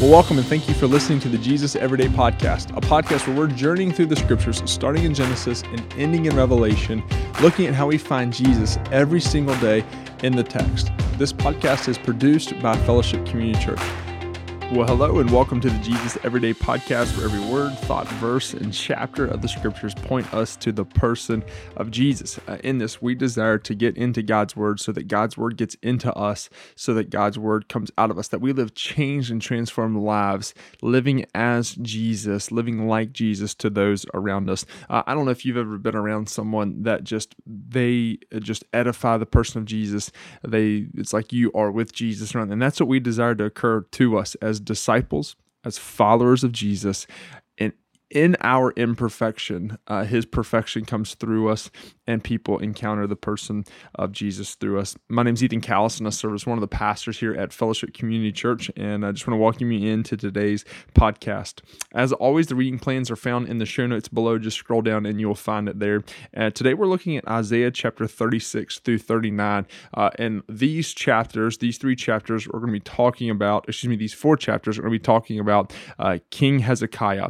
Well, welcome and thank you for listening to the Jesus Everyday Podcast, a podcast where we're journeying through the scriptures, starting in Genesis and ending in Revelation, looking at how we find Jesus every single day in the text. This podcast is produced by Fellowship Community Church. Well, hello and welcome to the Jesus Everyday Podcast, where every word, thought, verse, and chapter of the scriptures point us to the person of Jesus. Uh, in this, we desire to get into God's word so that God's word gets into us, so that God's word comes out of us, that we live changed and transformed lives, living as Jesus, living like Jesus to those around us. Uh, I don't know if you've ever been around someone that just, they just edify the person of Jesus. They, it's like you are with Jesus around, and that's what we desire to occur to us as as disciples, as followers of Jesus, in our imperfection, uh, his perfection comes through us, and people encounter the person of Jesus through us. My name is Ethan Callison, and I serve as one of the pastors here at Fellowship Community Church, and I just want to welcome you into today's podcast. As always, the reading plans are found in the show notes below. Just scroll down and you'll find it there. Uh, today, we're looking at Isaiah chapter 36 through 39, uh, and these chapters, these three chapters, we're going to be talking about, excuse me, these four chapters, we're going to be talking about uh, King Hezekiah.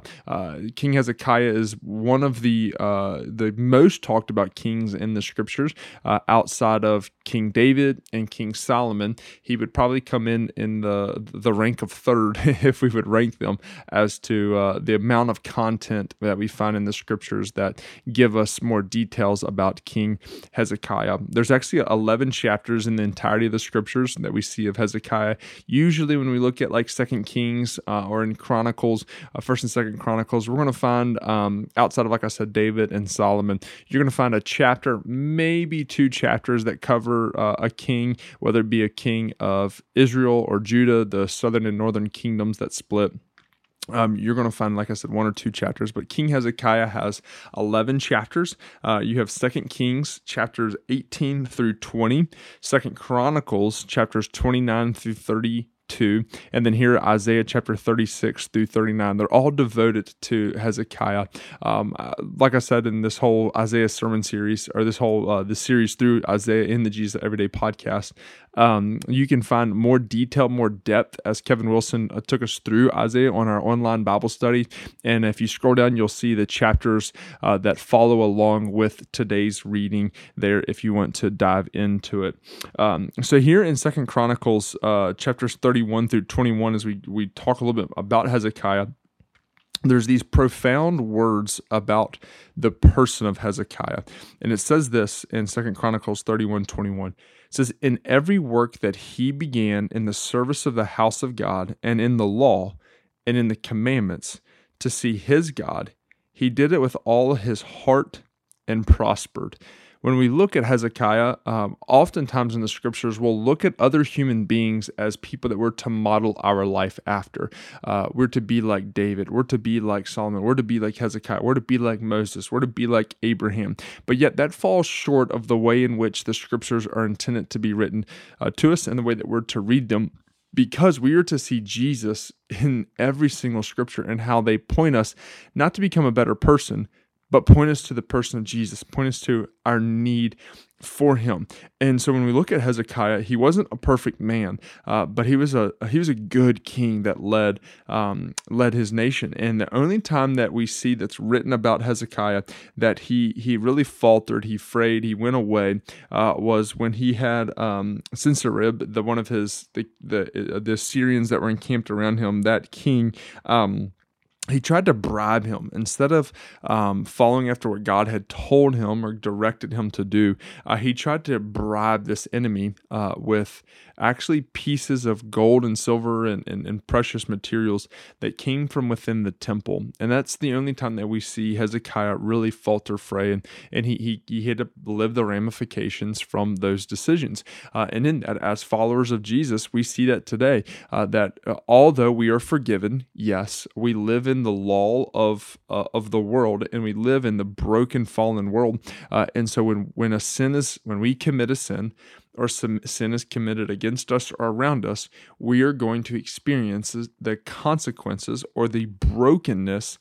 King Hezekiah is one of the uh, the most talked about kings in the scriptures uh, outside of King David and King Solomon. He would probably come in in the the rank of third if we would rank them as to uh, the amount of content that we find in the scriptures that give us more details about King Hezekiah. There's actually 11 chapters in the entirety of the scriptures that we see of Hezekiah. Usually, when we look at like Second Kings uh, or in Chronicles, uh, First and Second Chronicles, we're going to find um, outside of like I said, David and Solomon, you're going to find a chapter, maybe two chapters that cover uh, a king, whether it be a king of Israel or Judah, the southern and northern kingdoms that split. Um, you're going to find, like I said, one or two chapters, but King Hezekiah has 11 chapters. Uh, you have Second Kings chapters 18 through 20, Second Chronicles chapters 29 through 30 2, and then here Isaiah chapter 36 through 39. They're all devoted to Hezekiah. Um, uh, like I said in this whole Isaiah sermon series, or this whole uh, this series through Isaiah in the Jesus Everyday podcast, um, you can find more detail, more depth as Kevin Wilson uh, took us through Isaiah on our online Bible study. And if you scroll down, you'll see the chapters uh, that follow along with today's reading there if you want to dive into it. Um, so here in Second Chronicles, uh, chapters 31 through 21, as we, we talk a little bit about Hezekiah, there's these profound words about the person of Hezekiah. And it says this in Second Chronicles 31 21 It says, In every work that he began in the service of the house of God and in the law and in the commandments to see his God, he did it with all his heart and prospered when we look at Hezekiah, um, oftentimes in the scriptures, we'll look at other human beings as people that we're to model our life after. Uh, we're to be like David. We're to be like Solomon. We're to be like Hezekiah. We're to be like Moses. We're to be like Abraham. But yet, that falls short of the way in which the scriptures are intended to be written uh, to us and the way that we're to read them because we are to see Jesus in every single scripture and how they point us not to become a better person, but point us to the person of Jesus, point us to our need for him. And so when we look at Hezekiah, he wasn't a perfect man, uh, but he was a he was a good king that led um, led his nation. And the only time that we see that's written about Hezekiah that he he really faltered, he frayed, he went away, uh, was when he had um, Sennacherib, the one of his the the, uh, the Assyrians that were encamped around him, that king. Um, he tried to bribe him instead of um, following after what God had told him or directed him to do. Uh, he tried to bribe this enemy uh, with actually pieces of gold and silver and, and, and, precious materials that came from within the temple. And that's the only time that we see Hezekiah really falter fray and, and he, he, he had to live the ramifications from those decisions. Uh, and then, as followers of Jesus, we see that today uh, that uh, although we are forgiven, yes, we live in the law of, uh, of the world and we live in the broken, fallen world. Uh, and so when, when a sin is, when we commit a sin, or sin is committed against us or around us, we are going to experience the consequences or the brokenness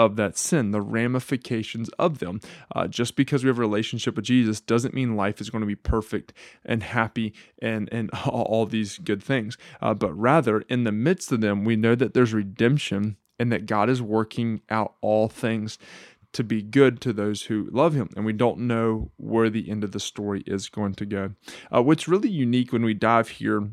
of that sin, the ramifications of them. Uh, just because we have a relationship with Jesus doesn't mean life is going to be perfect and happy and, and all, all these good things. Uh, but rather, in the midst of them, we know that there's redemption and that God is working out all things to be good to those who love him. And we don't know where the end of the story is going to go. Uh, what's really unique when we dive here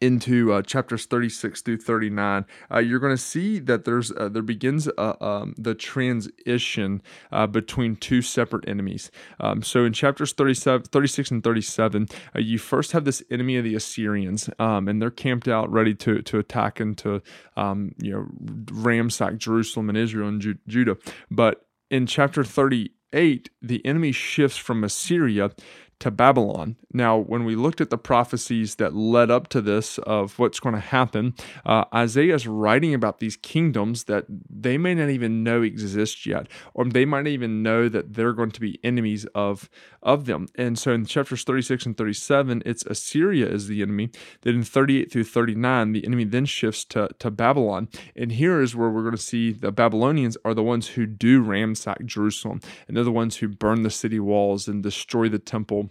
into uh, chapters 36 through 39 uh, you're going to see that there's uh, there begins uh, um, the transition uh, between two separate enemies. Um, so in chapters 37 36 and 37 uh, you first have this enemy of the assyrians um, and they're camped out ready to to attack and to um, you know ramsack jerusalem and israel and Ju- judah. But in chapter 38 the enemy shifts from assyria to Babylon. Now, when we looked at the prophecies that led up to this of what's going to happen, uh, Isaiah is writing about these kingdoms that they may not even know exist yet, or they might even know that they're going to be enemies of, of them. And so in chapters 36 and 37, it's Assyria is the enemy. Then in 38 through 39, the enemy then shifts to, to Babylon. And here is where we're going to see the Babylonians are the ones who do ransack Jerusalem, and they're the ones who burn the city walls and destroy the temple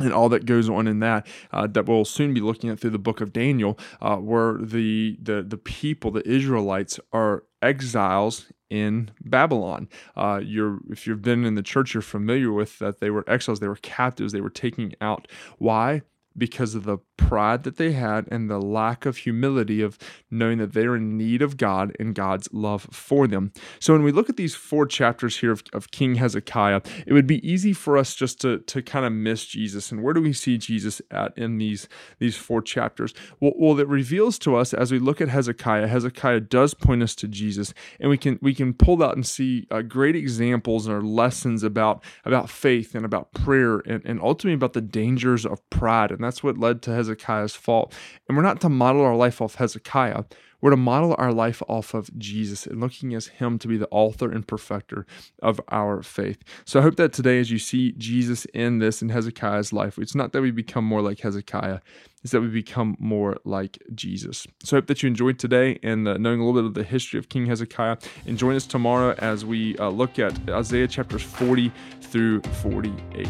and all that goes on in that uh, that we'll soon be looking at through the book of Daniel, uh, where the, the the people, the Israelites, are exiles in Babylon. Uh, you're if you've been in the church, you're familiar with that. They were exiles. They were captives. They were taken out. Why? Because of the pride that they had and the lack of humility of knowing that they're in need of God and God's love for them. So when we look at these four chapters here of, of King Hezekiah, it would be easy for us just to, to kind of miss Jesus. And where do we see Jesus at in these, these four chapters? Well, well, it reveals to us as we look at Hezekiah, Hezekiah does point us to Jesus, and we can we can pull out and see uh, great examples or lessons about about faith and about prayer and, and ultimately about the dangers of pride and that's what led to Hezekiah's fault. And we're not to model our life off Hezekiah. We're to model our life off of Jesus and looking as Him to be the author and perfecter of our faith. So I hope that today, as you see Jesus in this in Hezekiah's life, it's not that we become more like Hezekiah, it's that we become more like Jesus. So I hope that you enjoyed today and uh, knowing a little bit of the history of King Hezekiah. And join us tomorrow as we uh, look at Isaiah chapters 40 through 48.